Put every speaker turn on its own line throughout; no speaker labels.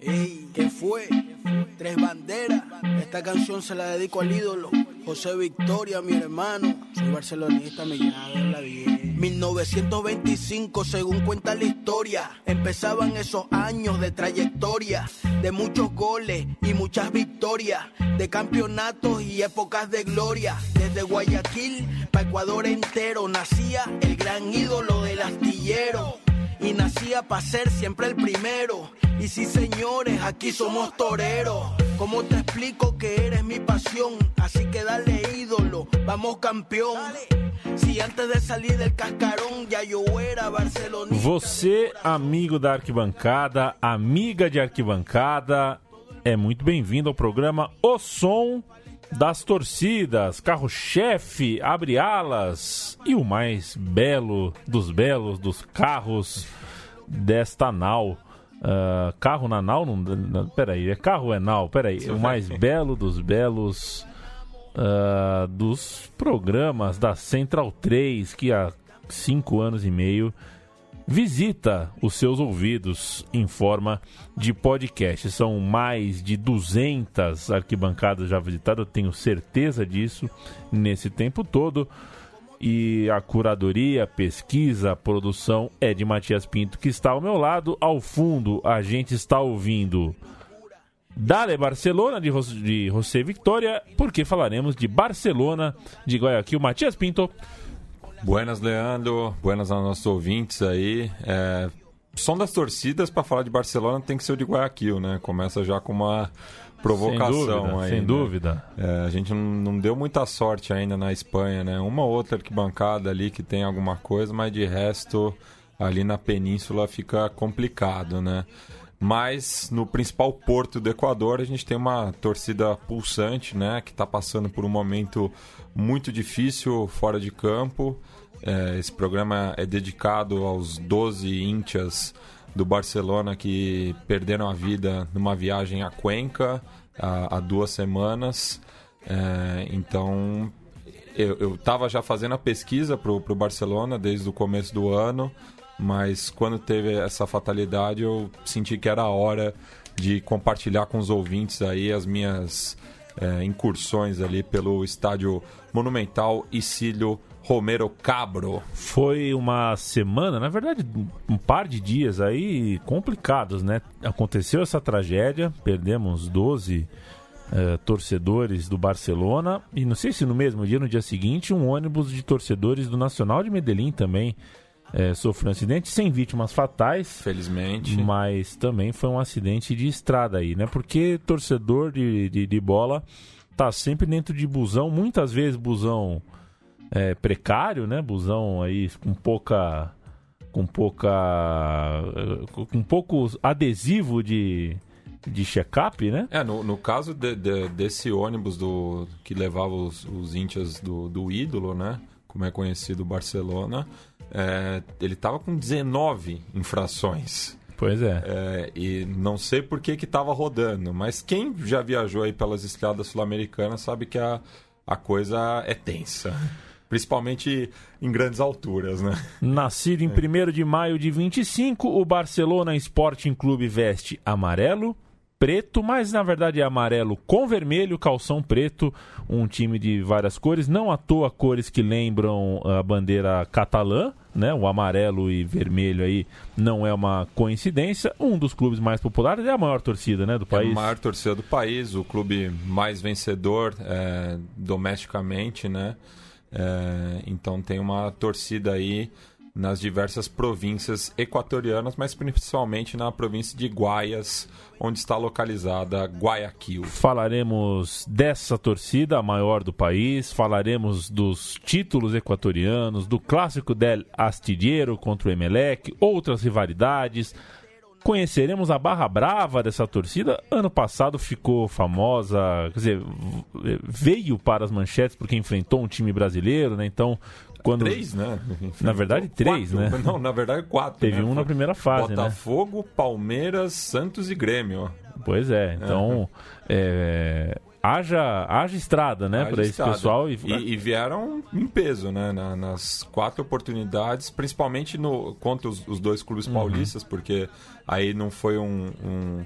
Ey, ¿qué fue? Tres banderas. Esta canción se la dedico al ídolo. José Victoria, mi hermano. Soy barcelonista, me llamo la bien. 1925, según cuenta la historia. Empezaban esos años de trayectoria. De muchos goles y muchas victorias. De campeonatos y épocas de gloria. Desde Guayaquil para Ecuador entero. Nacía el gran ídolo del astillero y nacía para ser siempre el primero. Y sí, señores, aquí somos toreros. ¿Cómo te explico que eres mi pasión? Así que dale ídolo, vamos campeón. Se antes de salir del cascarão já eu era barcelonista.
Você, amigo da arquibancada, amiga de arquibancada, é muito bem-vindo ao programa O Som das Torcidas, carro-chefe, abre alas e o mais belo dos belos dos carros desta nau. Uh, carro na nau? Não, não, peraí, é carro é nau, peraí. O mais belo dos belos uh, dos programas da Central 3, que há cinco anos e meio visita os seus ouvidos em forma de podcast. São mais de 200 arquibancadas já visitadas, eu tenho certeza disso nesse tempo todo. E a curadoria, pesquisa, produção é de Matias Pinto, que está ao meu lado. Ao fundo, a gente está ouvindo Dale Barcelona, de, José Victoria, porque falaremos de Barcelona, de Guayaquil. Matias Pinto.
Buenas, Leandro. Buenas aos nossos ouvintes aí. É, som das torcidas para falar de Barcelona tem que ser o de Guayaquil, né? Começa já com uma provocação
sem dúvida,
aí.
Sem
né?
dúvida.
É, a gente não, não, deu muita sorte ainda na Espanha, né? Uma outra arquibancada ali que tem alguma coisa, mas de resto ali na península fica complicado, né? Mas no principal porto do Equador a gente tem uma torcida pulsante, né? Que está passando por um momento muito difícil fora de campo. É, esse programa é dedicado aos 12 íntias do Barcelona que perderam a vida numa viagem a Cuenca há, há duas semanas. É, então eu estava já fazendo a pesquisa para o Barcelona desde o começo do ano mas quando teve essa fatalidade eu senti que era a hora de compartilhar com os ouvintes aí as minhas é, incursões ali pelo estádio monumental Isílio Romero Cabro.
Foi uma semana, na verdade, um par de dias aí complicados, né? Aconteceu essa tragédia, perdemos 12 é, torcedores do Barcelona e não sei se no mesmo dia, no dia seguinte, um ônibus de torcedores do Nacional de Medellín também é, sofreu um acidente sem vítimas fatais.
Felizmente.
Mas também foi um acidente de estrada aí, né? Porque torcedor de, de, de bola tá sempre dentro de busão, muitas vezes busão é, precário, né? Busão aí com pouca. com pouca. com pouco adesivo de. De check-up, né?
É, no, no caso de, de, desse ônibus do que levava os, os índios do, do ídolo, né? Como é conhecido o Barcelona, é, ele estava com 19 infrações.
Pois é.
é. E não sei por que estava rodando, mas quem já viajou aí pelas estradas sul-americanas sabe que a, a coisa é tensa. Principalmente em grandes alturas, né?
Nascido em 1 de maio de 25, o Barcelona Sporting Clube veste amarelo, preto, mas na verdade é amarelo com vermelho, calção preto, um time de várias cores, não à toa cores que lembram a bandeira catalã, né? O amarelo e vermelho aí não é uma coincidência. Um dos clubes mais populares é a maior torcida, né, do país.
É a maior torcida do país, o clube mais vencedor é, domesticamente, né? É, então tem uma torcida aí nas diversas províncias equatorianas, mas principalmente na província de Guaias, onde está localizada Guayaquil.
Falaremos dessa torcida, a maior do país, falaremos dos títulos equatorianos, do clássico del Astillero contra o Emelec, outras rivalidades. Conheceremos a barra brava dessa torcida. Ano passado ficou famosa, quer dizer, veio para as manchetes porque enfrentou um time brasileiro, né? Então quando...
Três, né?
Na verdade, três,
quatro.
né?
Não, na verdade, quatro.
Teve
né?
um na primeira fase,
Botafogo, né? Palmeiras, Santos e Grêmio.
Pois é, então... É. É, haja, haja estrada, né, para esse pessoal.
E... E, e, vieram em peso, né, na, nas quatro oportunidades, principalmente no, contra os, os dois clubes paulistas, uhum. porque aí não foi um, um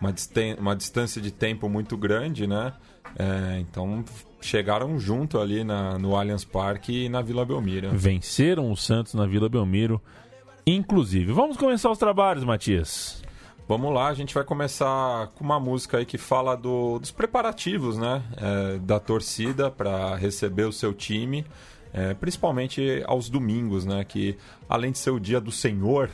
uma, uma distância de tempo muito grande, né? É, então chegaram junto ali na, no Allianz Parque e na Vila Belmiro.
Venceram o Santos na Vila Belmiro, inclusive. Vamos começar os trabalhos, Matias.
Vamos lá, a gente vai começar com uma música aí que fala do, dos preparativos, né? É, da torcida para receber o seu time, é, principalmente aos domingos, né? Que além de ser o dia do Senhor,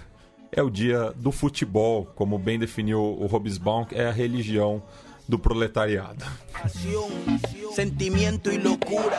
é o dia do futebol, como bem definiu o Robisbaum, é a religião do proletariado. Sentimento e loucura.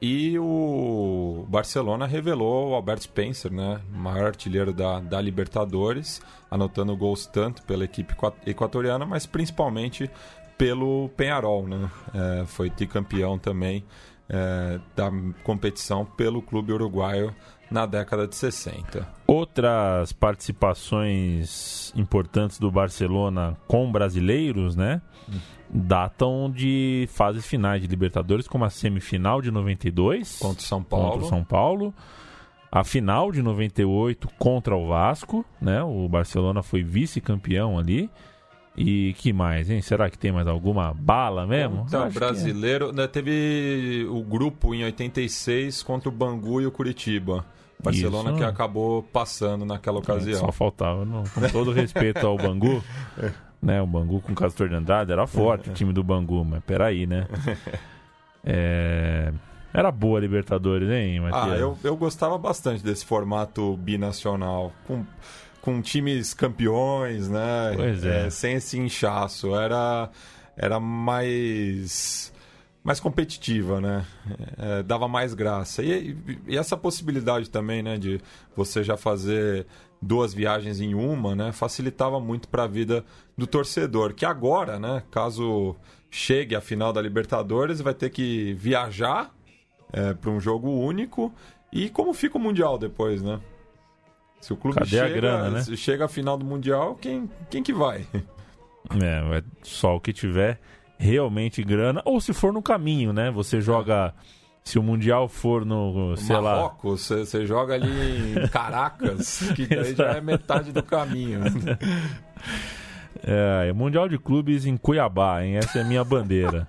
E o Barcelona revelou o Albert Spencer, né, maior artilheiro da, da Libertadores, anotando gols tanto pela equipe equatoriana, mas principalmente pelo Penharol. Né? É, foi tricampeão também é, da competição pelo clube uruguaio na década de 60.
Outras participações importantes do Barcelona com brasileiros, né? Datam de fases finais de Libertadores, como a semifinal de 92
contra o São Paulo.
Contra o São Paulo. A final de 98 contra o Vasco, né? O Barcelona foi vice-campeão ali. E que mais, hein? Será que tem mais alguma bala mesmo?
Então, brasileiro, é. né, teve o grupo em 86 contra o Bangu e o Curitiba. Barcelona Isso. que acabou passando naquela ocasião.
Só faltava, não, com todo respeito ao Bangu, né? O Bangu com o Castor de Andrade era forte, o time do Bangu, mas peraí, né? É... Era boa a Libertadores, hein,
Matias? Ah, eu, eu gostava bastante desse formato binacional. Com, com times campeões, né?
Pois é. é
sem esse inchaço. Era, era mais mais competitiva, né? É, dava mais graça. E, e, essa possibilidade também, né, de você já fazer duas viagens em uma, né, facilitava muito para a vida do torcedor, que agora, né, caso chegue a final da Libertadores, vai ter que viajar é, para um jogo único. E como fica o Mundial depois, né? Se o clube
Cadê
chega,
a grana, né?
chega à final do Mundial, quem, quem que vai?
É, só o que tiver realmente grana, ou se for no caminho, né? Você joga. Se o Mundial for no, sei
Marrocos, lá... você joga ali em Caracas, que daí já é metade do caminho.
É, é, Mundial de Clubes em Cuiabá, hein? Essa é a minha bandeira.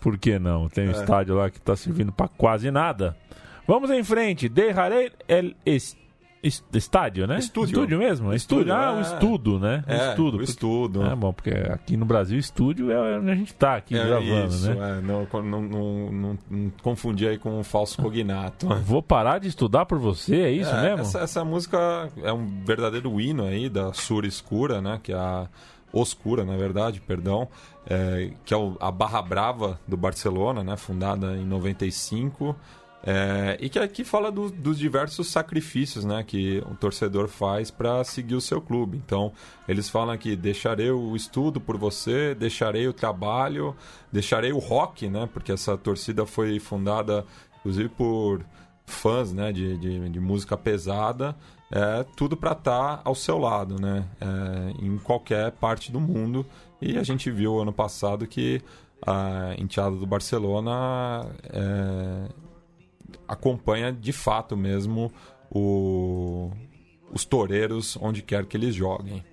Por que não? Tem um é. estádio lá que está servindo para quase nada. Vamos em frente. Dejaré el Estádio, né?
Estúdio.
Estúdio mesmo? Estúdio. estúdio. Ah, é. o estudo, né?
É, o estudo. O
estudo. É bom, porque aqui no Brasil, estúdio é onde a gente está aqui é gravando,
isso,
né?
É, não, não, não, não, não confundir aí com um falso cognato.
Vou parar de estudar por você, é isso
é,
mesmo?
Essa, essa música é um verdadeiro hino aí da Sur Escura, né? Que é a Oscura, na verdade, perdão, é, que é a Barra Brava do Barcelona, né? Fundada em 95 é, e que aqui fala do, dos diversos sacrifícios né, que o torcedor faz para seguir o seu clube. Então, eles falam aqui: deixarei o estudo por você, deixarei o trabalho, deixarei o rock, né, porque essa torcida foi fundada, inclusive, por fãs né, de, de, de música pesada, é tudo para estar tá ao seu lado, né? É, em qualquer parte do mundo. E a gente viu ano passado que a enteada do Barcelona é, acompanha de fato mesmo o, os toureiros onde quer que eles joguem.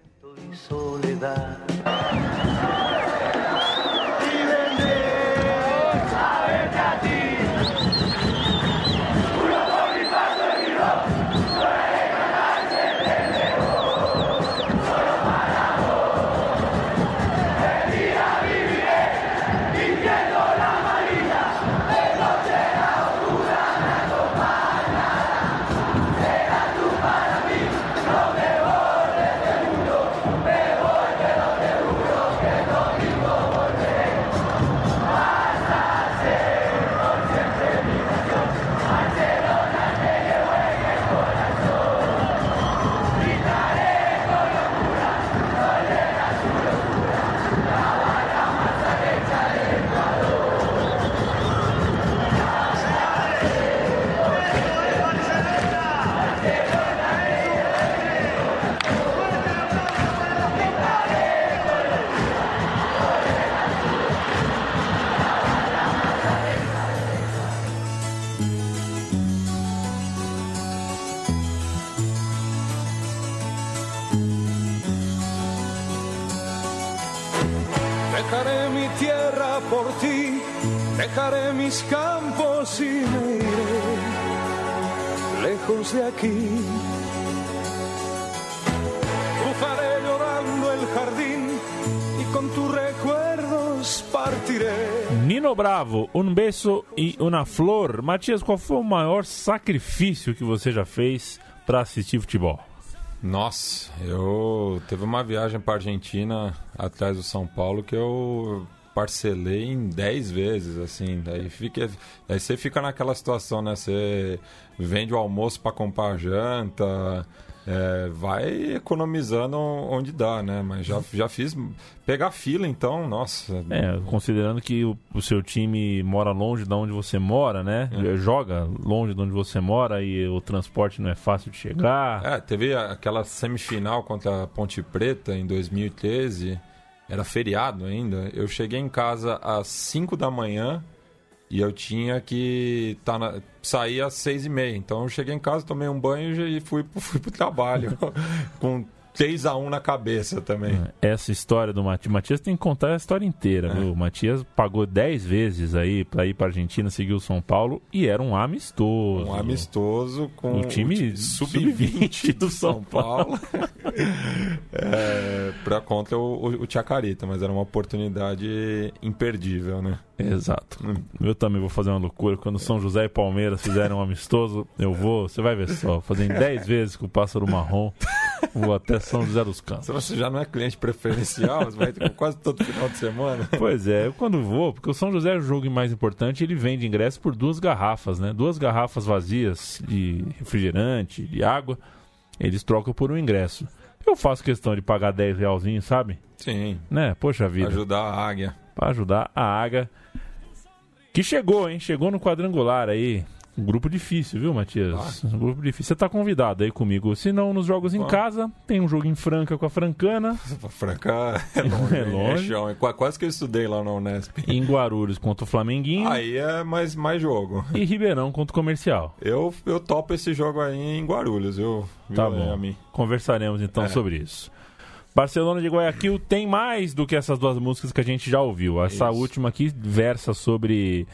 Mis campos y me iré lejos de aquí. Cruzaré llorando el jardín y con tus recuerdos partiré.
Nino Bravo, um beijo e uma flor. Matias, qual foi o maior sacrifício que você já fez para assistir futebol?
Nossa, eu teve uma viagem para Argentina atrás do São Paulo que eu parcelei em 10 vezes, assim. Daí, fica, daí você fica naquela situação, né? Você vende o almoço para comprar janta. É, vai economizando onde dá, né? Mas já, já fiz. Pegar fila, então, nossa.
É, considerando que o, o seu time mora longe de onde você mora, né? É. Joga longe de onde você mora e o transporte não é fácil de chegar.
É, teve aquela semifinal contra a Ponte Preta em 2013 era feriado ainda. Eu cheguei em casa às 5 da manhã e eu tinha que tá na... sair às 6 e meia. Então eu cheguei em casa, tomei um banho e fui, fui pro trabalho. com 3 a 1 na cabeça também.
Essa história do Matias, Matias tem que contar a história inteira, é. viu? O Matias pagou 10 vezes aí para ir para Argentina, seguir o São Paulo e era um amistoso.
Um amistoso com
o time sub-20 sub do São Paulo.
é, para contra o, o, o Chacarita, mas era uma oportunidade imperdível, né?
Exato. Eu também vou fazer uma loucura. Quando São José e Palmeiras fizerem um amistoso, eu vou, você vai ver só, fazer em 10 vezes com o pássaro marrom. Vou até São José dos Campos.
Você já não é cliente preferencial, você vai quase todo final de semana.
Pois é, eu quando vou, porque o São José é o jogo mais importante, ele vende ingresso por duas garrafas, né? Duas garrafas vazias de refrigerante, de água, eles trocam por um ingresso. Eu faço questão de pagar 10 realzinhos, sabe?
Sim.
Né? Poxa vida.
Ajudar a águia.
Pra ajudar a águia. Que chegou, hein? Chegou no quadrangular aí. Um grupo difícil, viu, Matias? Um grupo difícil. Você tá convidado aí comigo. Se não, nos jogos em casa, tem um jogo em Franca com a Francana.
Franca é longe. é longe. É chão. É quase que eu estudei lá na Unesp.
Em Guarulhos contra o Flamenguinho.
Aí é mais, mais jogo.
E Ribeirão contra o Comercial.
Eu, eu topo esse jogo aí em Guarulhos, viu?
Tá bom. Conversaremos então é. sobre isso. Barcelona de Guayaquil tem mais do que essas duas músicas que a gente já ouviu. Essa Isso. última aqui versa sobre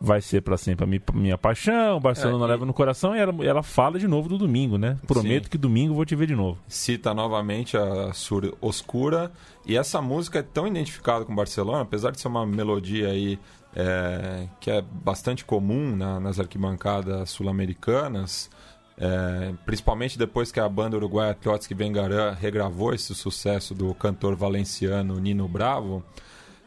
vai ser para sempre a minha, paixão, Barcelona é, e... leva no coração e ela, ela fala de novo do domingo, né? Prometo Sim. que domingo vou te ver de novo.
Cita novamente a Sur Oscura e essa música é tão identificada com Barcelona, apesar de ser uma melodia aí é, que é bastante comum na, nas arquibancadas sul-americanas, é, principalmente depois que a banda uruguaia Trotsky Vengarã regravou esse sucesso do cantor valenciano Nino Bravo,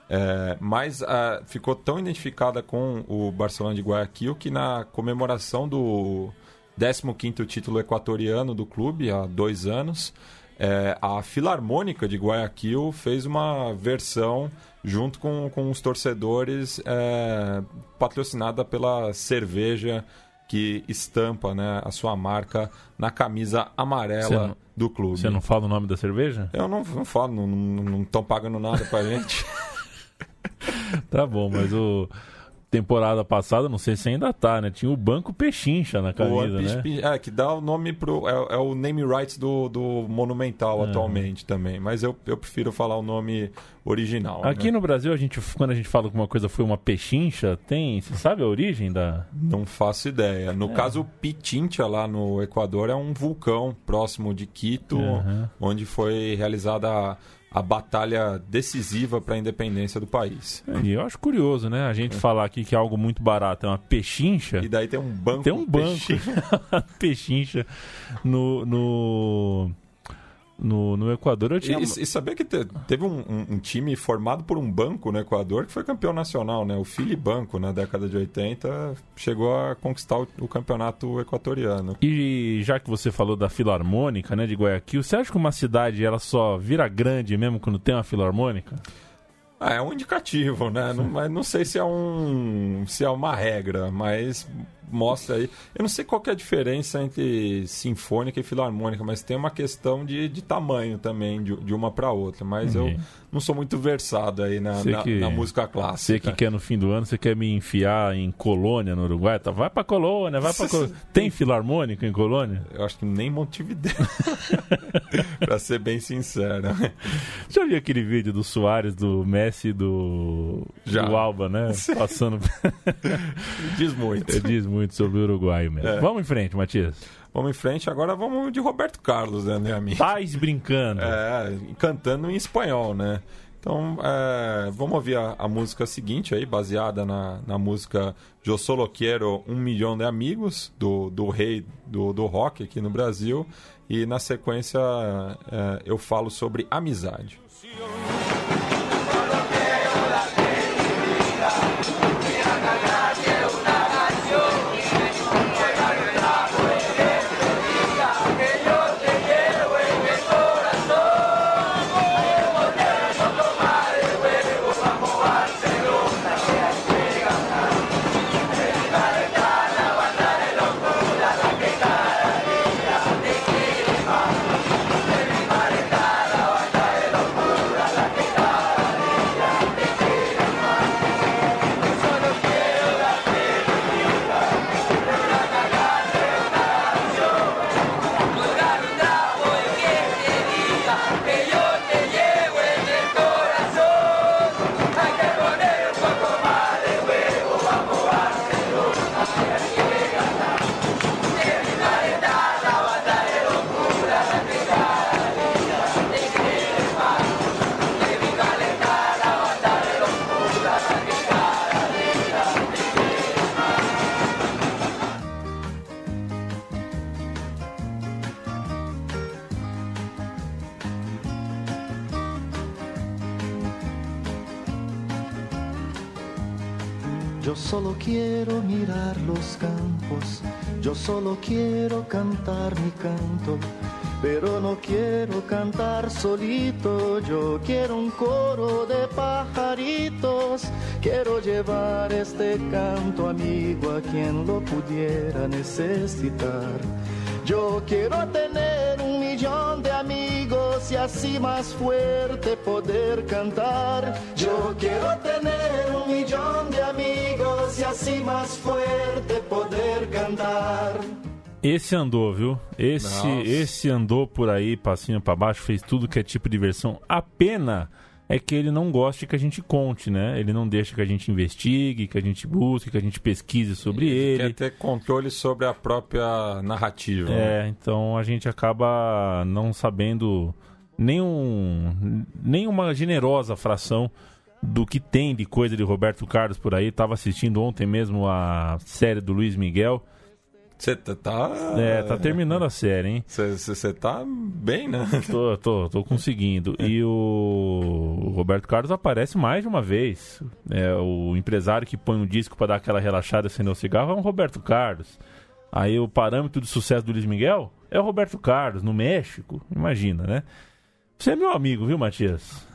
é, mas uh, ficou tão identificada com o Barcelona de Guayaquil que na comemoração do 15º título equatoriano do clube, há dois anos, é, a Filarmônica de Guayaquil fez uma versão junto com, com os torcedores é, patrocinada pela cerveja que estampa né, a sua marca na camisa amarela
não,
do clube.
Você não fala o nome da cerveja?
Eu não, não falo, não estão pagando nada pra gente.
tá bom, mas o temporada passada, não sei se ainda tá, né? Tinha o Banco Pechincha na camisa, né?
É, que dá o nome pro. É, é o name rights do, do Monumental atualmente também. Mas eu, eu prefiro falar o nome original.
Aqui
né?
no Brasil, a gente, quando a gente fala que uma coisa foi uma pechincha, tem. Você sabe a origem da.
Não faço ideia. No é. caso, Pichincha, lá no Equador, é um vulcão próximo de Quito, uhum. onde foi realizada a a batalha decisiva para a independência do país.
É, e eu acho curioso, né? A gente é. falar aqui que é algo muito barato é uma pechincha.
E daí tem um banco.
Tem um banco pechincha, pechincha no, no no, no Equador. Eu tinha...
e, e sabia que te, teve um, um, um, time formado por um banco no Equador que foi campeão nacional, né? O Fili Banco, na década de 80, chegou a conquistar o, o, campeonato equatoriano.
E já que você falou da Filarmônica, né, de Guayaquil, você acha que uma cidade ela só vira grande mesmo quando tem uma Filarmônica?
Ah, é um indicativo, né? Não, mas não sei se é um se é uma regra, mas mostra aí. Eu não sei qual é a diferença entre sinfônica e filarmônica, mas tem uma questão de, de tamanho também, de, de uma para outra. Mas uhum. eu não sou muito versado aí na, na, que, na, música clássica.
Você que quer no fim do ano, você quer me enfiar em Colônia, no Uruguai? Tá, vai para Colônia, vai para Colônia. Tem filarmônica em Colônia?
Eu acho que nem Montevideo. para ser bem sincero.
Já vi aquele vídeo do Soares, do Messi e do, Já. do Alba, né? Passando.
diz muito.
diz muito muito sobre o Uruguai mesmo. É. Vamos em frente, Matias.
Vamos em frente, agora vamos de Roberto Carlos, né, meu amigo?
Paz brincando.
É, cantando em espanhol, né? Então, é, vamos ouvir a, a, música seguinte aí, baseada na, na música Eu Solo Quiero Um Milhão de Amigos, do, do rei do, do rock aqui no Brasil. E na sequência é, eu falo sobre amizade.
Yo cantar mi canto, pero no quiero cantar solito, yo quiero un coro de pajaritos, quiero llevar este canto amigo a quien lo pudiera necesitar. Yo quiero tener un millón de amigos y así más fuerte poder cantar. Yo quiero tener un millón de amigos y así más fuerte poder cantar.
Esse andou, viu? Esse, esse andou por aí, passinho para baixo, fez tudo que é tipo de versão. A pena é que ele não gosta que a gente conte, né? Ele não deixa que a gente investigue, que a gente busque, que a gente pesquise sobre ele.
ele. Quer ter controle sobre a própria narrativa.
É, né? então a gente acaba não sabendo nenhum, nenhuma generosa fração do que tem de coisa de Roberto Carlos por aí. Estava assistindo ontem mesmo a série do Luiz Miguel.
Você tá, tá.
É, tá terminando a série, hein?
Você tá bem, né?
Tô, tô, tô conseguindo. E o Roberto Carlos aparece mais de uma vez. É, o empresário que põe um disco para dar aquela relaxada sem o cigarro é um Roberto Carlos. Aí o parâmetro de sucesso do Luiz Miguel é o Roberto Carlos, no México. Imagina, né? Você é meu amigo, viu, Matias?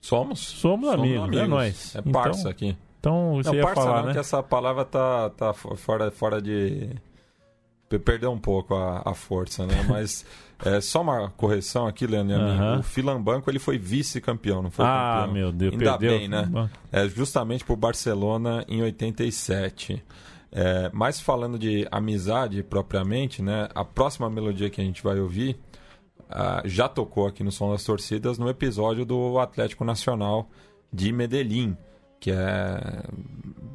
Somos.
Somos, Somos amigos, amigos, é nóis.
É parça então, aqui.
Então, você não, ia
parça
falar,
não,
né?
que essa palavra tá, tá fora, fora de perdeu um pouco a, a força, né? Mas é, só uma correção aqui, Leandro,
Aham.
o Filambanco ele foi vice-campeão, não foi
Ah,
campeão.
meu Deus,
Ainda
perdeu
bem, né? É justamente por Barcelona em 87. É, mas falando de amizade propriamente, né? A próxima melodia que a gente vai ouvir ah, já tocou aqui no Som das Torcidas no episódio do Atlético Nacional de Medellín, que é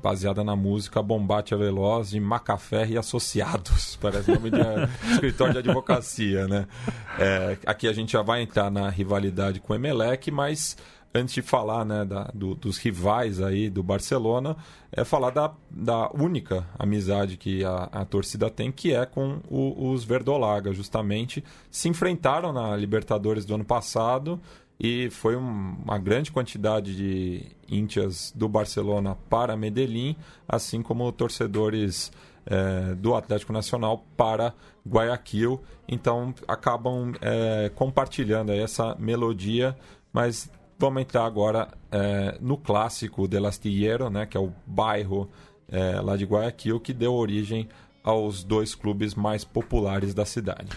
baseada na música Bombate Veloz de Macafé e Associados, parece nome de eh, escritório de advocacia, né? É, aqui a gente já vai entrar na rivalidade com o Emelec, mas antes de falar né, da- do- dos rivais aí do Barcelona, é falar da, da única amizade que a, a torcida tem, que é com o- os Verdolaga, justamente. Se enfrentaram na Libertadores do ano passado e foi um- uma grande quantidade de íntias do Barcelona para Medellín, assim como torcedores eh, do Atlético Nacional para Guayaquil. Então acabam eh, compartilhando essa melodia, mas vamos entrar agora eh, no clássico del Astillero, né, que é o bairro lá de Guayaquil, que deu origem aos dois clubes mais populares da cidade.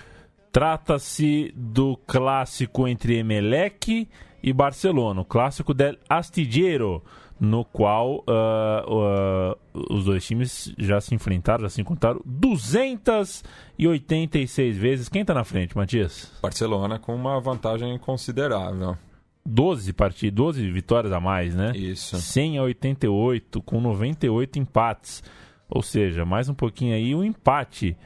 Trata-se do clássico entre Emelec e Barcelona, o clássico del Astillero, no qual ah, ah, os dois times já se enfrentaram, já se encontraram 286 vezes. Quem tá na frente, Matias?
Barcelona com uma vantagem considerável.
12 partidas, 12 vitórias a mais, né?
Isso.
100 a 88, com 98 empates. Ou seja, mais um pouquinho aí, o empate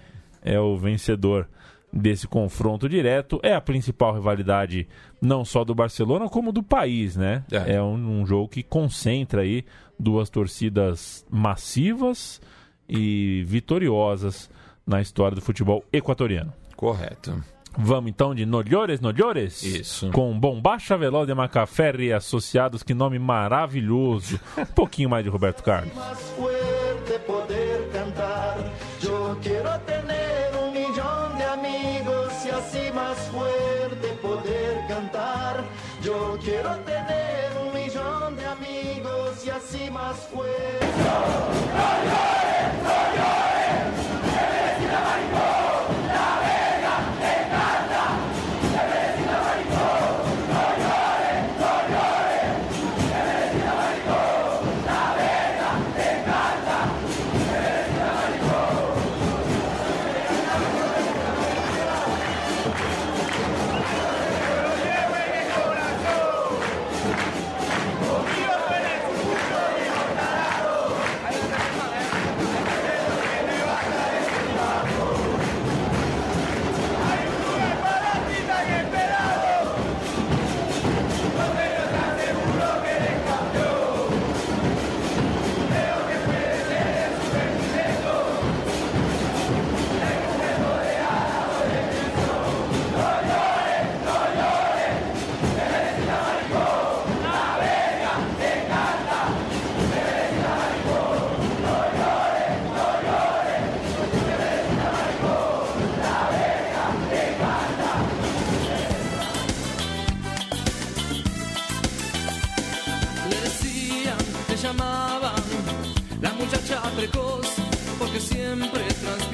é o vencedor desse confronto direto. É a principal rivalidade não só do Barcelona, como do país, né?
É.
É, um, um jogo que concentra aí duas torcidas massivas e vitoriosas na história do futebol equatoriano.
Correto.
Vamos então de Nolhores, Nolhores?
Isso.
Com Bombacha Veloz de Macaferri e Associados, que nome maravilhoso. Um pouquinho mais de Roberto Carlos.
más así más fuerte poder cantar. Yo quiero tener un millón de amigos y así más fuerte.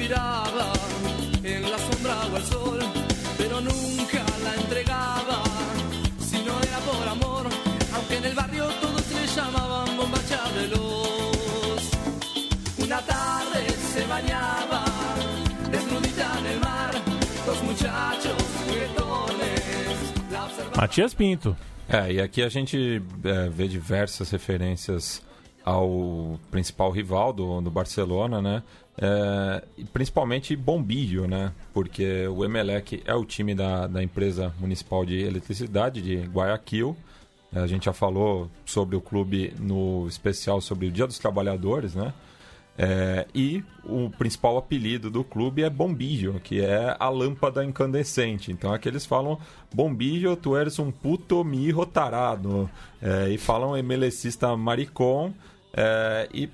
Transpiraba en la sombra o al sol, pero nunca la entregaba, si no era por amor, aunque en el barrio todos le llamaban bombacha veloz. Una tarde se bañaba, desnudita en el mar, dos muchachos juguetones, la observaban.
Matias Pinto.
É, e aqui a gente é, vê diversas referências ao principal rival do, do Barcelona, né? É, principalmente Bombilho, né? Porque o Emelec é o time da, da empresa municipal de eletricidade de Guayaquil. É, A gente já falou sobre o clube no especial sobre o Dia dos Trabalhadores, né? É, e o principal apelido do clube é Bombillo, que é a lâmpada incandescente. Então aqui eles falam Bombillo, tu eres um puto mirro tarado. É, e falam emelecista maricon. É, e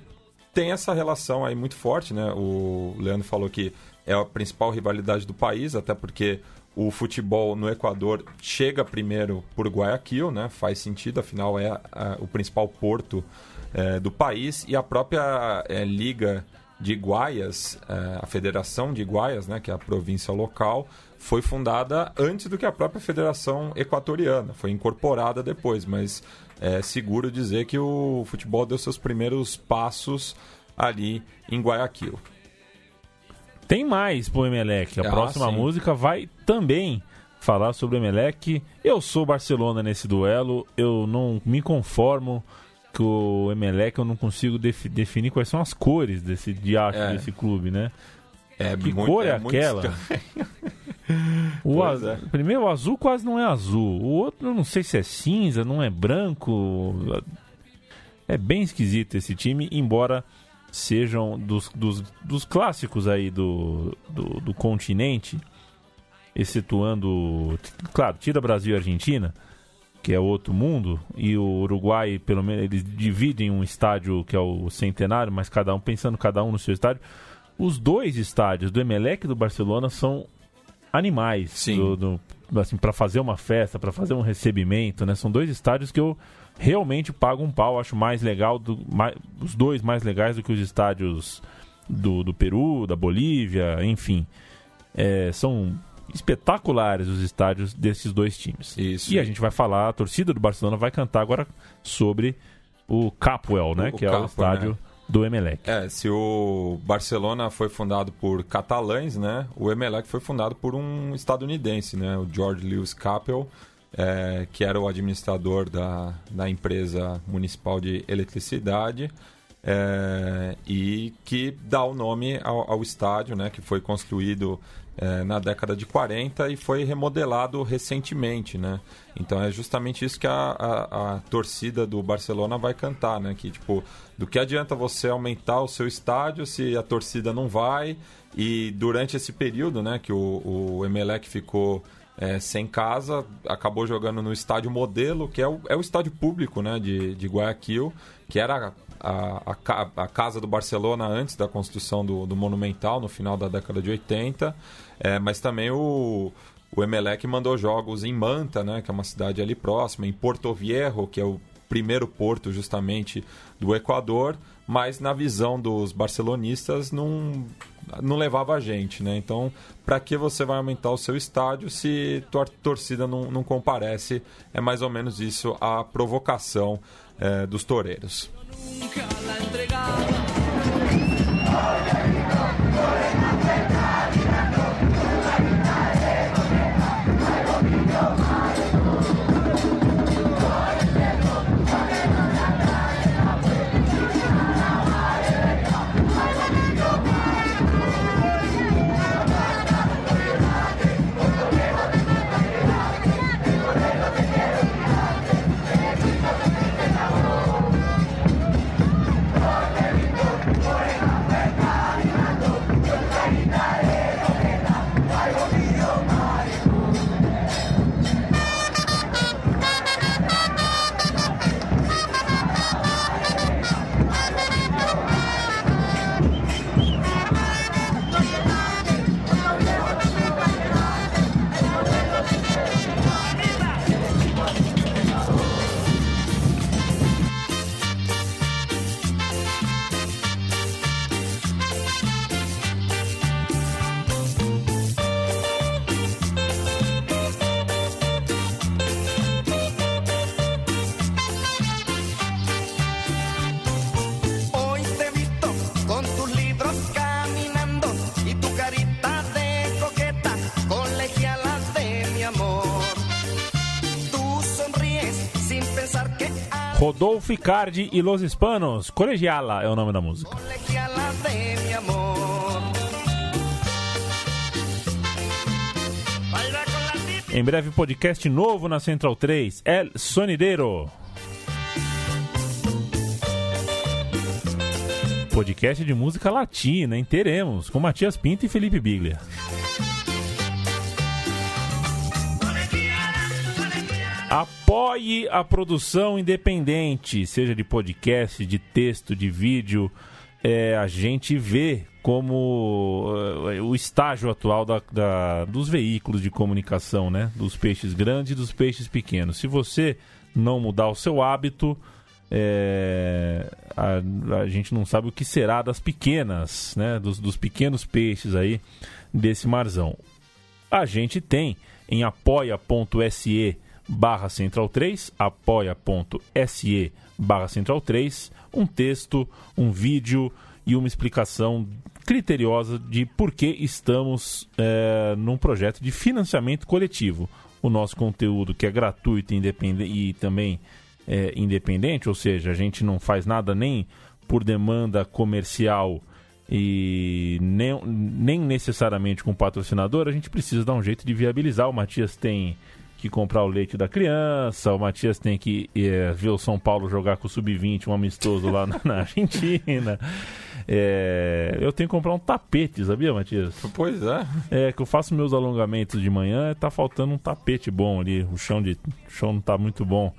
tem essa relação aí muito forte, né? O Leandro falou que é a principal rivalidade do país, até porque o futebol no Equador chega primeiro por Guayaquil, né? Faz sentido, afinal é ah, o principal porto eh, do país e a própria eh, liga de Guaias, é, a Federação de Guaias, né, que é a província local, foi fundada antes do que a própria Federação Equatoriana, foi incorporada depois, mas é seguro dizer que o futebol deu seus primeiros passos ali em Guayaquil.
Tem mais pro Emelec. A
Ah,
próxima
sim.
música vai também falar sobre o Emelec. Eu sou Barcelona nesse duelo. Eu não me conformo que o Emelec eu não consigo defi- definir quais são as cores desse diacho
É.
desse clube, né?
É
Que
muito-
cor é,
muito
aquela? O
é.
Primeiro, o azul quase não é azul. O outro, não sei se é cinza, não é branco. É bem esquisito esse time, embora sejam dos, dos, dos clássicos aí do, do, do continente, excetuando, claro, tira Brasil e Argentina, que é outro mundo, e o Uruguai, pelo menos, eles dividem um estádio que é o centenário, mas cada um pensando cada um no seu estádio. Os dois estádios, do Emelec e do Barcelona, são animais.
Sim.
Do, do- assim, para fazer uma festa, para fazer um recebimento, né? São dois estádios que eu realmente pago um pau, acho mais legal, do, mais, os dois mais legais do que os estádios do, do Peru, da Bolívia, enfim. É, são espetaculares os estádios desses dois times.
Isso.
E a gente vai falar, a torcida do Barcelona vai cantar agora sobre o Capwell, né?
O
que é o
Capwell,
estádio
né?
Do Emelec.
É, se o Barcelona foi fundado por catalães, né? O Emelec foi fundado por um estadunidense, né? O George Lewis Capel, é, que era o administrador da, da empresa municipal de eletricidade é, e que dá o nome ao, ao estádio, né? Que foi construído é, na década de 40 e foi remodelado recentemente, né? Então é justamente isso que a, a, a torcida do Barcelona vai cantar, né? Que tipo, do que adianta você aumentar o seu estádio se a torcida não vai? E durante esse período, né, que o, o Emelec ficou é, sem casa, acabou jogando no estádio modelo, que é o, é o estádio público, né, de, de Guayaquil, que era a, a, a casa do Barcelona antes da construção do, do Monumental, no final da década de 80. É, mas também o, o Emelec mandou jogos em Manta, né, que é uma cidade ali próxima, em Porto Viejo, que é o primeiro porto justamente do Equador, mas na visão dos barcelonistas não, não levava a gente, né? Então, para que você vai aumentar o seu estádio se tua torcida não, não comparece? É mais ou menos isso a provocação eh, dos toureiros.
Nunca la entregaba.
Rodolfo Icardi e Los Hispanos. Colegiala é o nome da música.
de mi amor.
Em breve, podcast novo na Central 3. El Sonideiro. Podcast de música latina, hein? Teremos, com Matias Pinto e Felipe Biglia. Apoie a produção independente, seja de podcast, de texto, de vídeo. É, a gente vê como eh, o estágio atual da- da- dos veículos de comunicação, né? Dos peixes grandes e dos peixes pequenos. Se você não mudar o seu hábito, é, a, a, gente não sabe o que será das pequenas, né? Dos, dos pequenos peixes aí desse marzão. A gente tem em apoia.se barra central 3, apoia.se barra central 3, um texto, um vídeo e uma explicação criteriosa de por que estamos é, num projeto de financiamento coletivo. O nosso conteúdo que é gratuito independente, e também é, independente, ou seja, a gente não faz nada nem por demanda comercial e nem, nem necessariamente com patrocinador, a gente precisa dar um jeito de viabilizar. O Matias tem que comprar o leite da criança, o Matias tem que é, ver o São Paulo jogar com o Sub-20, um amistoso lá na, na Argentina. É, eu tenho que comprar um tapete, sabia, Matias?
Pois é.
É, que eu faço meus alongamentos de manhã, tá faltando um tapete bom ali, o chão, de, o chão não tá muito bom.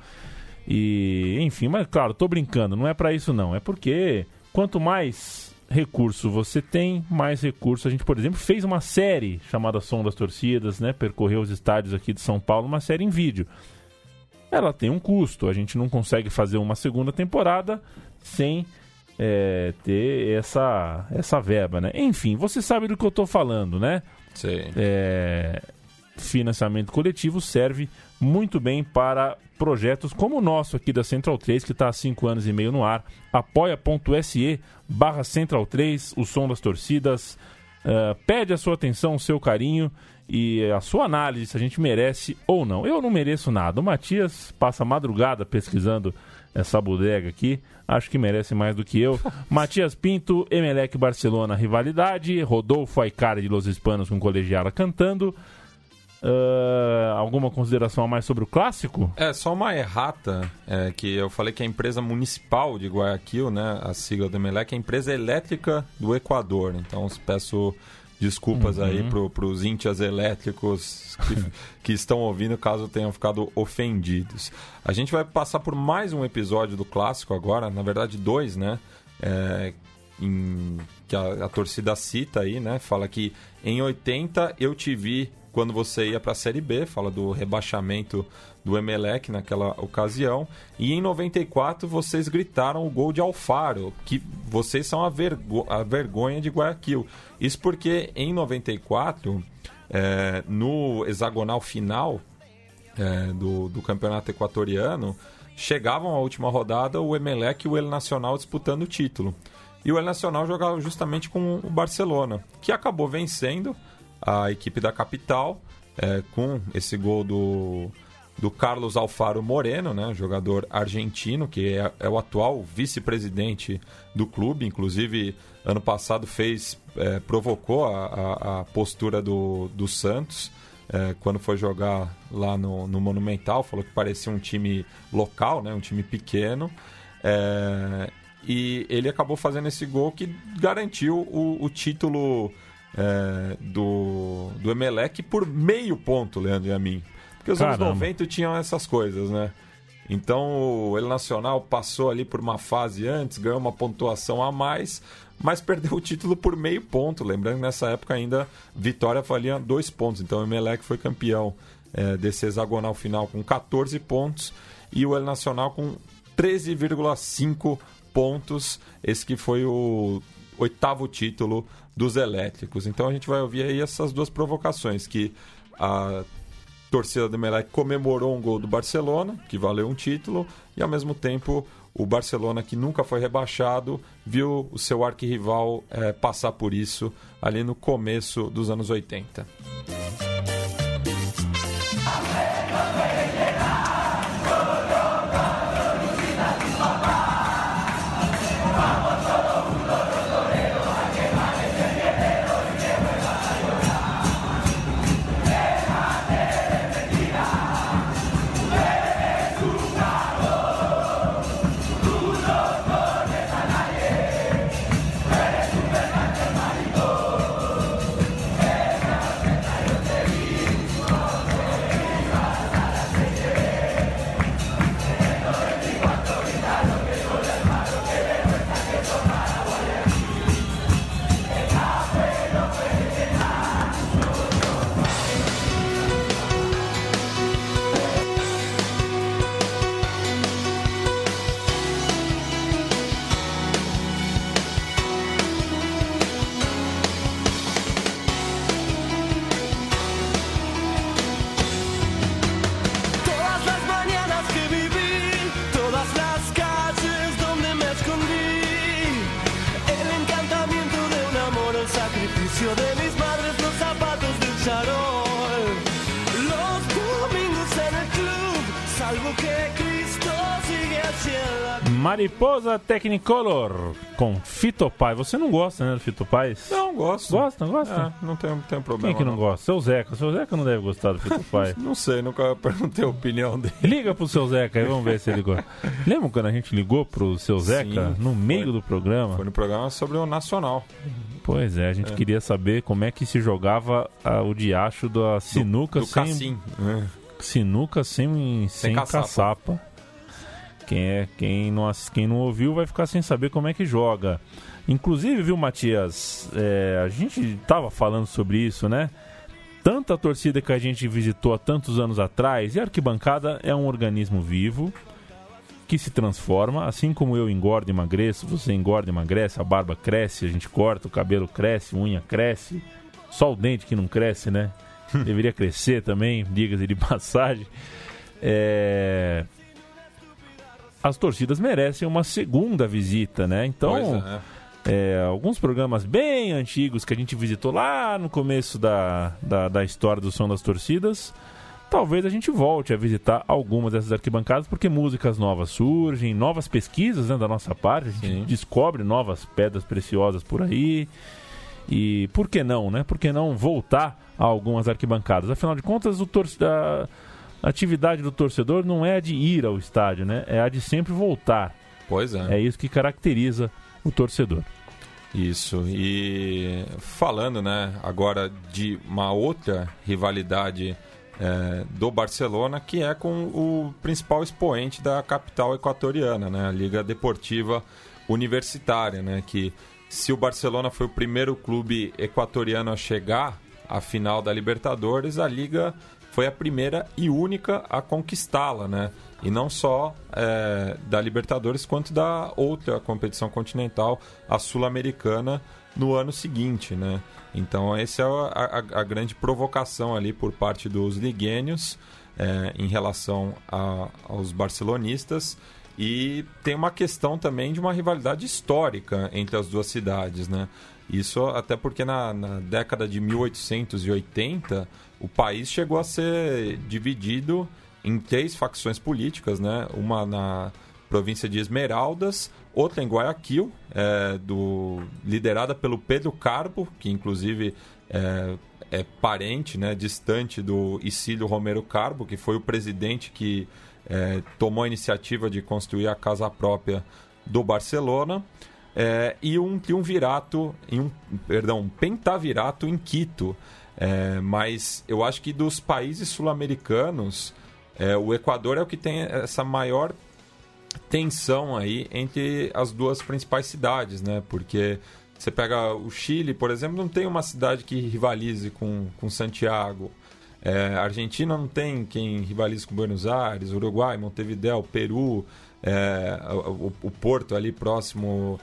E, enfim, mas claro, tô brincando, não é para isso não. É porque quanto mais recurso você tem, mais recurso. A gente, por exemplo, fez uma série chamada Som das Torcidas, né? Percorreu os estádios aqui de São Paulo, uma série em vídeo. Ela tem um custo, a gente não consegue fazer uma segunda temporada sem é, ter essa, essa verba, né? Enfim, você sabe do que eu tô falando, né?
Sim.
É, financiamento coletivo serve muito bem para projetos como o nosso aqui da Central 3, que está há 5 anos e meio no ar. apoia.se barra Central 3, o som das torcidas. Uh, pede a sua atenção, o seu carinho e a sua análise se a gente merece ou não. Eu não mereço nada. O Matias passa madrugada pesquisando essa bodega aqui. Acho que merece mais do que eu. Matias Pinto, Emelec Barcelona, rivalidade. Rodolfo Aicari de Los Hispanos com Colegiala cantando. Uh, alguma consideração a mais sobre o clássico?
É, só uma errata, é, que eu falei que a empresa municipal de Guayaquil, né, a sigla do Emelec, é a empresa elétrica do Equador. Então, peço desculpas uhum. aí para os íntias elétricos que, que, estão ouvindo, caso tenham ficado ofendidos. A gente vai passar por mais um episódio do clássico agora, na verdade dois, né? É, em, que a, a torcida cita aí, né? Fala que em 80 eu te vi quando você ia para a Série B, fala do rebaixamento do Emelec naquela ocasião. E em 94 vocês gritaram o gol de Alfaro, que vocês são a, vergo a vergonha de Guayaquil. Isso porque em 94, é, no hexagonal final é, do, do campeonato equatoriano, chegavam à última rodada o Emelec e o El Nacional disputando o título. E o El Nacional jogava justamente com o Barcelona, que acabou vencendo a equipe da capital, é, com esse gol do, do Carlos Alfaro Moreno, né, jogador argentino, que é, é o atual vice-presidente do clube, inclusive ano passado fez, é, provocou a, a, a, postura do, do Santos. É, quando foi jogar lá no, no, Monumental, falou que parecia um time local, né, um time pequeno. É, e ele acabou fazendo esse gol que garantiu o, o título é, do, do Emelec por meio ponto, Leandro e a mim. Porque os Caramba. anos 90 tinham essas coisas, né? Então o El Nacional passou ali por uma fase antes, ganhou uma pontuação a mais, mas perdeu o título por meio ponto. Lembrando que nessa época ainda vitória valia dois pontos. Então o Emelec foi campeão é, desse hexagonal final com 14 pontos e o El Nacional com 13,5 pontos. Esse que foi o oitavo título dos elétricos. Então a gente vai ouvir aí essas duas provocações, que a torcida do Melec comemorou um gol do Barcelona, que valeu um título, e ao mesmo tempo o Barcelona, que nunca foi rebaixado, viu o seu arquirrival é, passar por isso ali no começo dos anos 80.
Mariposa Technicolor com Fitopai. Você não gosta, né, do Fitopai?
Não, gosto.
Gosta, não gosta?
É, não tem, não tem
Quem
problema.
que não gosta? Seu Zeca. Seu Zeca não deve gostar do Fitopai.
Não sei, nunca perguntei a opinião dele.
Liga pro seu Zeca aí, vamos ver se ele gosta. Lembra quando a gente ligou pro seu Zeca
Sim,
no meio
foi.
do programa?
Foi no programa sobre o Nacional.
Pois é, a gente queria saber como é que se jogava ah, o diacho da sinuca
do
sem
Cassim. né?
sinuca sem, sem,
caçapa.
caçapa. Quem, é, quem, não, quem não ouviu vai ficar sem saber como é que joga. Inclusive, viu, Matias? é, a gente tava falando sobre isso, né? Tanta torcida que a gente visitou há tantos anos atrás, e a arquibancada é um organismo vivo que se transforma, assim como eu engordo e emagreço, você engorda e emagrece, a barba cresce, a gente corta, o cabelo cresce, a unha cresce, só o dente que não cresce, né? Deveria crescer também, diga-se de passagem. É, As torcidas merecem uma segunda visita, né? Então,
é.
é, alguns programas bem antigos que a gente visitou lá no começo da, da, da história do Som das Torcidas, talvez a gente volte a visitar algumas dessas arquibancadas, porque músicas novas surgem, novas pesquisas né, da nossa parte, a gente
Sim.
descobre novas pedras preciosas por aí. E por que não, né? Por que não voltar a algumas arquibancadas? Afinal de contas, o torce- a atividade do torcedor não é a de ir ao estádio, né? É a de sempre voltar.
Pois é.
É isso que caracteriza o torcedor.
Isso. E falando, né, agora de uma outra rivalidade é, do Barcelona, que é com o principal expoente da capital equatoriana, né, a Liga Deportiva Universitária, né, que se o Barcelona foi o primeiro clube equatoriano a chegar à final da Libertadores, a Liga foi a primeira e única a conquistá-la, né? E não só é, da Libertadores, quanto da outra competição continental, a Sul-Americana, no ano seguinte, né? Então, essa é a, a- a grande provocação ali por parte dos liguênios é, em relação a- aos barcelonistas. E tem uma questão também de uma rivalidade histórica entre as duas cidades, né? Isso até porque na, na década de 1880 o país chegou a ser dividido em três facções políticas, né? Uma na província de Esmeraldas, outra em Guayaquil, é, do, liderada pelo Pedro Carbo, que inclusive é, é parente, né, distante do Isílio Romero Carbo, que foi o presidente que é, tomou a iniciativa de construir a casa própria do Barcelona. É, e um triunvirato, em um, perdão, um pentavirato em Quito. É, mas eu acho que dos países sul-americanos, é, o Equador é o que tem essa maior tensão aí entre as duas principais cidades, né? Porque você pega o Chile, por exemplo, não tem uma cidade que rivalize com, com Santiago. É, a Argentina não tem quem rivalize com Buenos Aires, Uruguai, Montevideo, Peru, é, o, o Porto ali próximo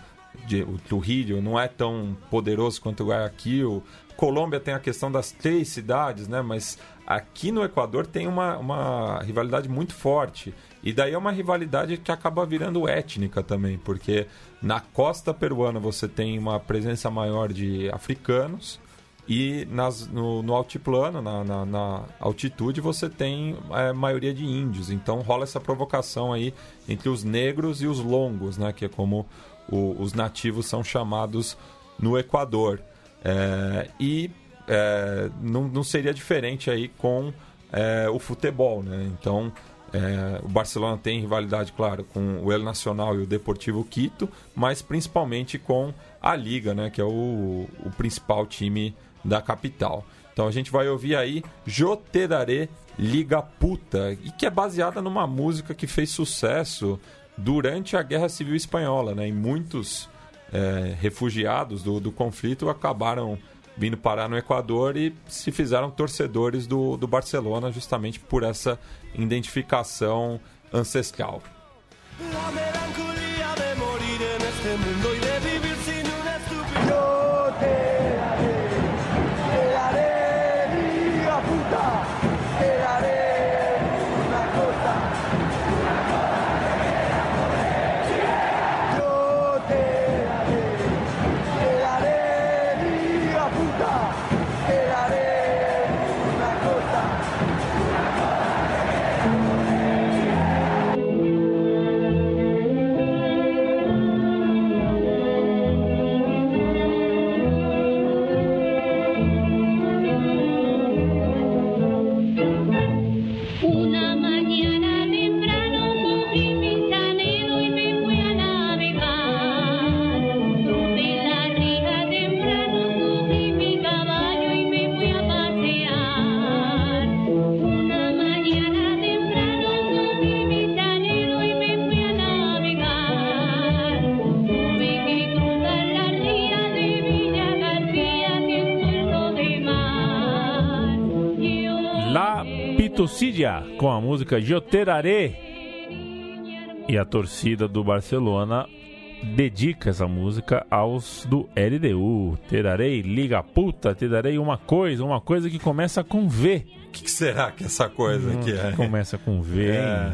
de o Trujillo não é tão poderoso quanto o Guayaquil. Colômbia tem a questão das três cidades, né? Mas aqui no Equador tem uma, uma rivalidade muito forte. E daí é uma rivalidade que acaba virando étnica também, porque na costa peruana você tem uma presença maior de africanos e nas, no, no altiplano, na, na, na altitude, você tem a maioria de índios. Então rola essa provocação aí entre os negros e os longos, né? Que é como o- os nativos são chamados no Equador. É, e é, não, não seria diferente aí com é, o futebol, né? Então é, o Barcelona tem rivalidade, claro, com o El Nacional e o Deportivo Quito, mas principalmente com a Liga, né? Que é o, o principal time da capital. Então a gente vai ouvir aí Jo Te Daré Liga Puta, e que é baseada numa música que fez sucesso durante a Guerra Civil Espanhola, né? E muitos é, refugiados do, do conflito acabaram vindo parar no Equador e se fizeram torcedores do, do Barcelona justamente por essa identificação ancestral.
La
Pitocidia com a música Joteraré. E a torcida do Barcelona dedica essa música aos do LDU. Terarei, liga puta, te darei uma coisa, uma coisa que começa com V.
O que, que será que essa coisa que é?
Começa com V.
É.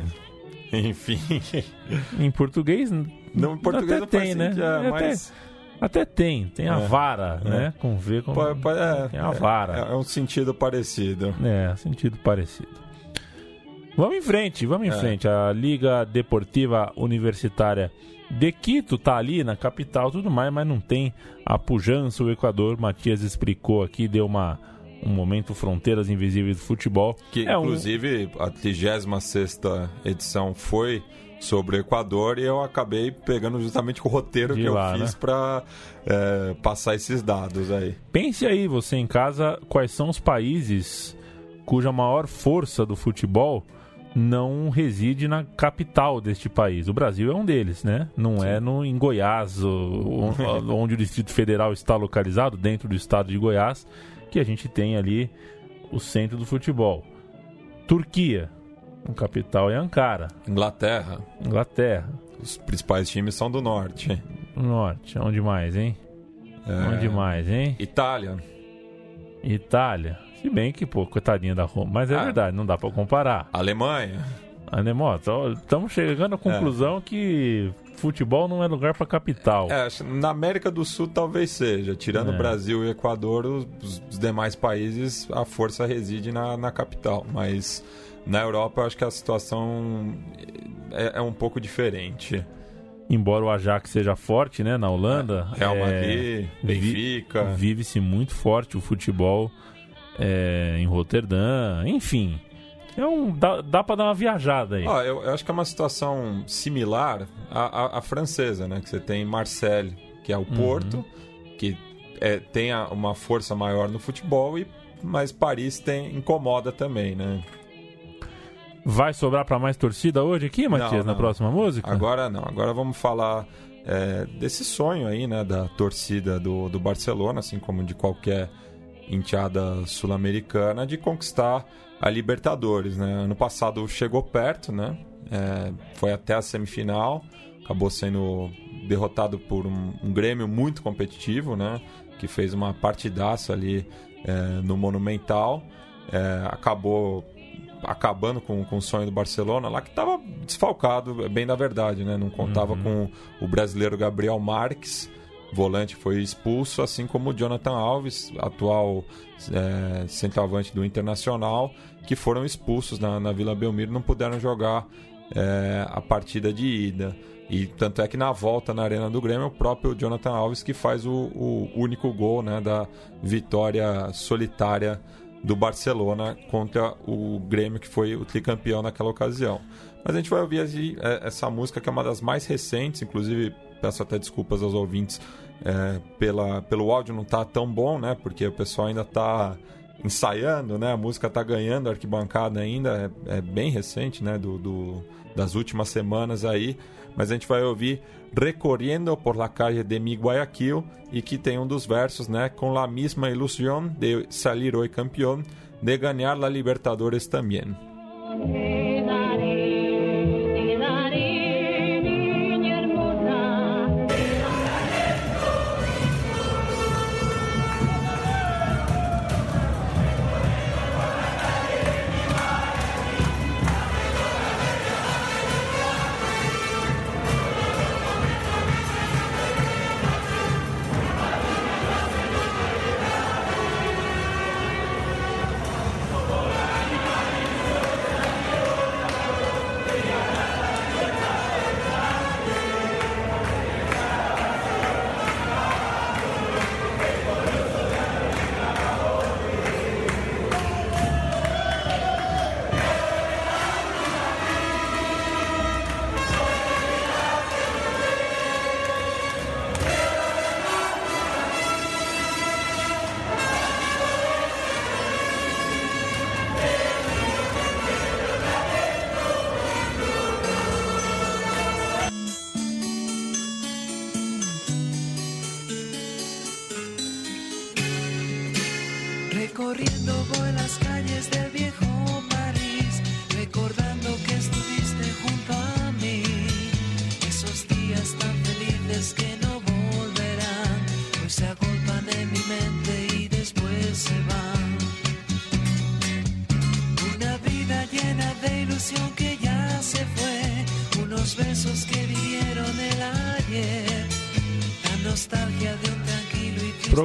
Enfim.
Em português,
Não, em português
até
não
tem, né?
é,
Até-
mas
Até tem, tem a
É.
vara,
É.
né? Com V, com
pode- pode- é,
tem a vara.
é, é um sentido parecido.
É, sentido parecido. Vamos em frente, vamos em
É.
frente. A Liga Deportiva Universitária de Quito tá ali na capital e tudo mais, mas não tem a pujança, o Equador. Matias explicou aqui, deu uma, um momento Fronteiras Invisíveis do Futebol.
Que,
é um-
inclusive, a 36 edição foi sobre o Equador e eu acabei pegando justamente o roteiro
De
que
lá,
eu fiz
né?
para passar esses dados aí.
Pense aí, você em casa, quais são os países cuja maior força do futebol não reside na capital deste país. O Brasil é um deles, né? Não é no, em Goiás, o- onde o Distrito Federal está localizado, dentro do estado de Goiás, que a gente tem ali o centro do futebol. Turquia, a capital é Ankara.
Inglaterra,
Inglaterra,
os principais times são do norte.
no norte, onde mais, hein?
É,
Onde mais, hein?
Itália.
Itália. Se bem que, pô, coitadinha da Roma. Mas é
Ah.
verdade, não dá pra comparar.
Alemanha.
Anemó, estamos chegando à conclusão que futebol não é lugar pra capital.
É, na América do Sul talvez seja. Tirando
É.
o Brasil e Equador, os, os demais países, a força reside na, na capital. Mas na Europa eu acho que a situação é, é um pouco diferente.
Embora o Ajax seja forte, né, na Holanda.
Real
é,
Madrid, Benfica.
Vive-se muito forte o futebol é, em Roterdã, enfim. É um, dá, dá pra dar uma viajada aí.
Ó, eu, eu acho que é uma situação similar à, à- à francesa, né? Que você tem Marseille, que é
Uhum.
o Porto, que é, tem a- uma força maior no futebol, e, mas Paris tem incomoda também, né?
Vai sobrar pra mais torcida hoje aqui, Matias,
Não,
na
não.
próxima música?
Agora não, agora vamos falar é, desse sonho aí, né? Da torcida do, do Barcelona, assim como de qualquer enteada sul-americana, de conquistar a Libertadores, né? Ano passado chegou perto, né? É, foi até a semifinal, acabou sendo derrotado por um, um Grêmio muito competitivo, né? Que fez uma partidaça ali é, no Monumental, É, acabou acabando com, com o sonho do Barcelona lá que estava desfalcado, bem da verdade, né? Não contava com o brasileiro Gabriel Marques, volante foi expulso, assim como o Jonathan Alves, atual é, centroavante do Internacional, que foram expulsos na, na Vila Belmiro, não puderam jogar é, a partida de ida. E tanto é que na volta na Arena do Grêmio, é o próprio Jonathan Alves que faz o, o único gol né, da vitória solitária do Barcelona contra o Grêmio, que foi o tricampeão naquela ocasião. Mas a gente vai ouvir é, essa música que é uma das mais recentes, inclusive peço até desculpas aos ouvintes é, pela, pelo áudio não tá tão bom, né? Porque o pessoal ainda tá ensaiando, né? A música tá ganhando arquibancada ainda, é, é bem recente, né? Do, do- das últimas semanas aí. Mas a gente vai ouvir Recorriendo por la calle de mi Guayaquil e que tem um dos versos, né? Com la misma ilusión de salir hoy campeón, de ganhar la Libertadores también.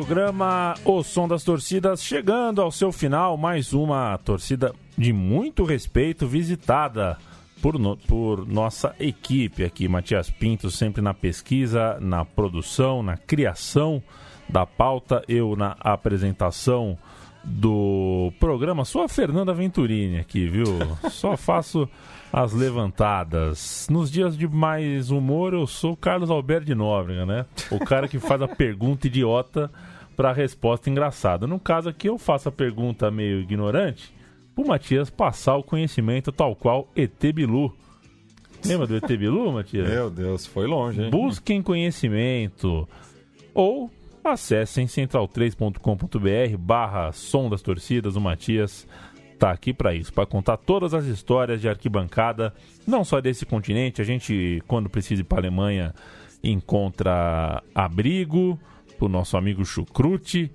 Programa O Som das Torcidas chegando ao seu final. Mais uma torcida de muito respeito visitada por, no- por nossa equipe aqui. Matias Pinto sempre na pesquisa, na produção, na criação da pauta. Eu na apresentação do programa. Sou a Fernanda Venturini aqui, viu? Só faço as levantadas. Nos dias de mais humor, eu sou o Carlos Alberto de Nóbrega, né? O cara que faz a pergunta idiota para a resposta engraçada. No caso aqui, eu faço a pergunta meio ignorante pro Matias passar o conhecimento tal qual ET Bilu. Lembra do ET Bilu, Matias?
Meu Deus, foi longe, hein?
Busquem conhecimento. Ou acessem central3.com.br barra som das torcidas. O Matias tá aqui para isso, para contar todas as histórias de arquibancada, não só desse continente. A gente, quando precisa ir para Alemanha, encontra abrigo pro nosso amigo Chucrute.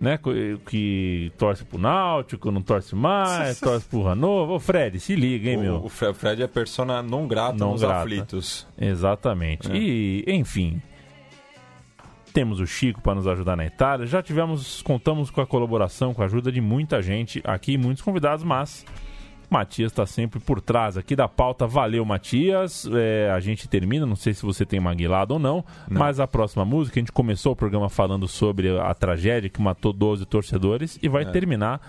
Né, co- que torce pro Náutico, não torce mais, torce pro Hannover. Ô Fred, se liga, hein, meu?
O Fred é persona não grata
Não
nos
grata.
aflitos.
Exatamente.
É.
E, enfim, temos o Chico para nos ajudar na Itália. Já tivemos, contamos com a colaboração, com a ajuda de muita gente aqui, muitos convidados, mas Matias está sempre por trás aqui da pauta. Valeu, Matias. É, a gente termina, não sei se você tem maguilado ou não, mas a próxima música, a gente começou o programa falando sobre a tragédia que matou 12 torcedores e vai
É.
terminar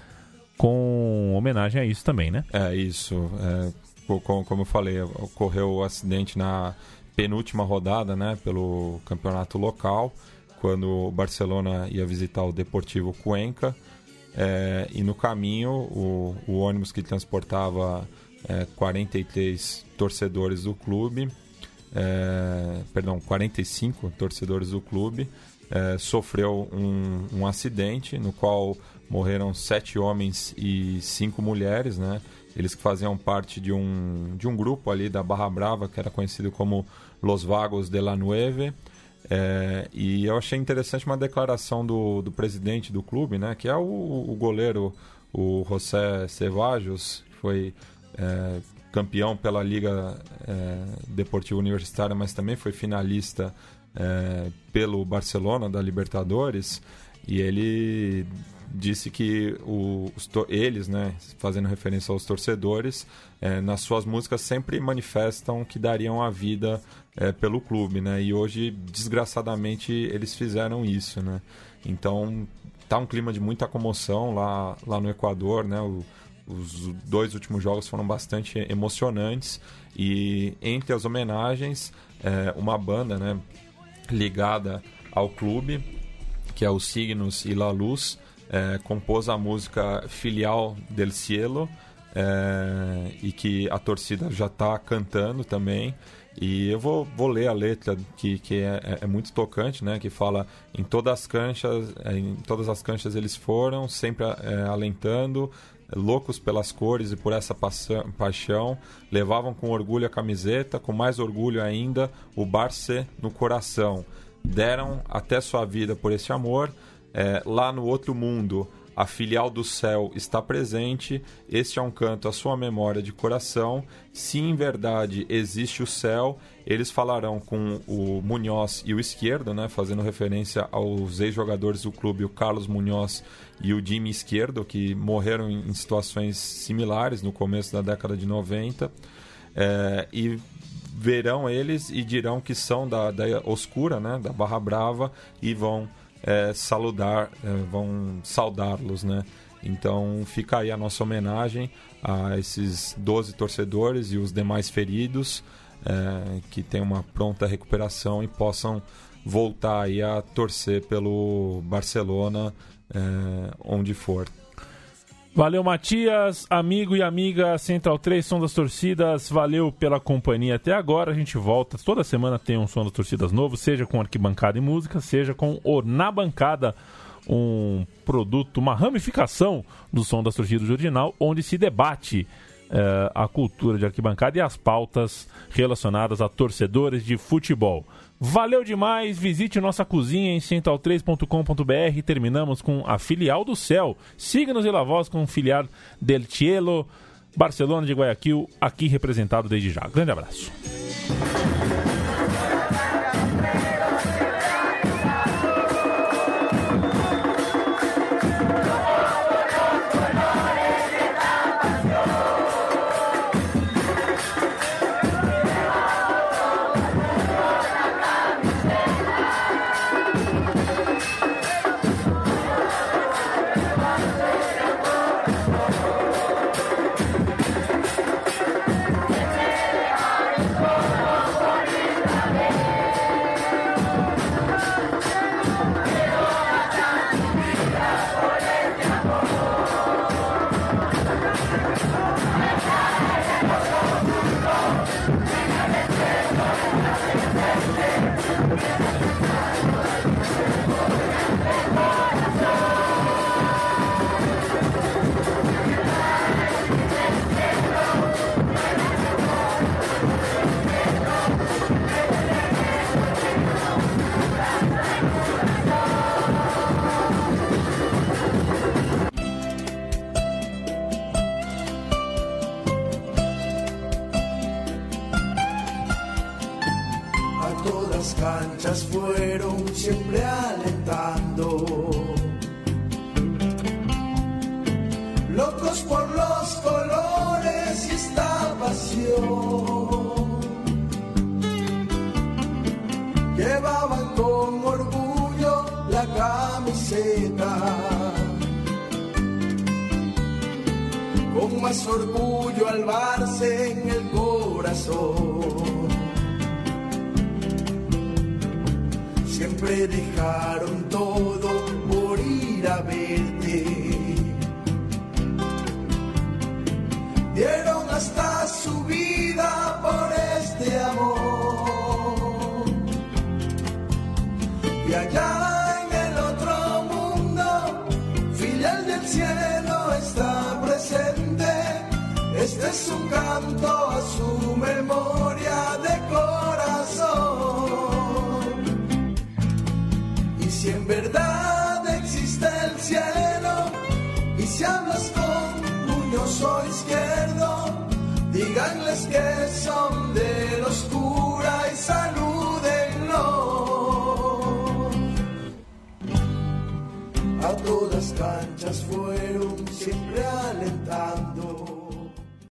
com homenagem a isso também, né?
É isso. É, co- co- como eu falei, ocorreu o acidente na penúltima rodada, né, pelo campeonato local, quando o Barcelona ia visitar o Deportivo Cuenca. É, e no caminho, o, o ônibus que transportava é, 43 torcedores do clube, é, perdão, 45 torcedores do clube, é, sofreu um, um acidente no qual morreram sete homens e cinco mulheres, né? Eles que faziam parte de um, de um grupo ali da Barra Brava, que era conhecido como Los Vagos de la Nueve. É, e eu achei interessante uma declaração do, do presidente do clube, né? Que é o, o goleiro, o José Cevajos, que foi é, campeão pela Liga é, Deportiva Universitária, mas também foi finalista é, pelo Barcelona da Libertadores. E ele disse que o- os eles, né, fazendo referência aos torcedores, é, nas suas músicas sempre manifestam que dariam a vida é, pelo clube, né? E hoje, desgraçadamente, eles fizeram isso, né? Então, tá um clima de muita comoção lá, lá no Equador, né? O- os dois últimos jogos foram bastante emocionantes e entre as homenagens, é, uma banda, né, ligada ao clube, que é o Signos e La Luz, é, compôs a música Filial del Cielo, é, e que a torcida já está cantando também. E eu vou, vou ler a letra que, que é, é- é muito tocante, né? Que fala em todas as canchas, é, em todas as canchas eles foram, sempre é, alentando, loucos pelas cores e por essa paixão, levavam com orgulho a camiseta, com mais orgulho ainda o Barça no coração. Deram até sua vida por esse amor. É, lá no outro mundo, a filial do céu está presente. Este é um canto à sua memória de coração. Se em verdade existe o céu, eles falarão com o Munhoz e o Esquerdo, né, fazendo referência aos ex-jogadores do clube, o Carlos Munhoz e o Jimmy Esquerdo, que morreram em situações similares no começo da década de 90. É, e verão eles e dirão que são da, da Oscura, né, da Barra Brava, e vão é, saludar, é, vão saudá-los, né? Então fica aí a nossa homenagem a esses 12 torcedores e os demais feridos é, que tenham uma pronta recuperação e possam voltar aí a torcer pelo Barcelona é, onde for.
Valeu, Matias, amigo e amiga Central 3, Som das Torcidas. Valeu pela companhia até agora. A gente volta. Toda semana tem um Som das Torcidas novo, seja com arquibancada e música, seja com o Na Bancada, um produto, uma ramificação do Som das Torcidas original, onde se debate eh, a cultura de arquibancada e as pautas relacionadas a torcedores de futebol. Valeu demais, visite nossa cozinha em central3.com.br. Terminamos com a filial do céu. Siga-nos e Voz com filial del Cielo.
Barcelona de Guayaquil, aqui representado desde já. Grande abraço.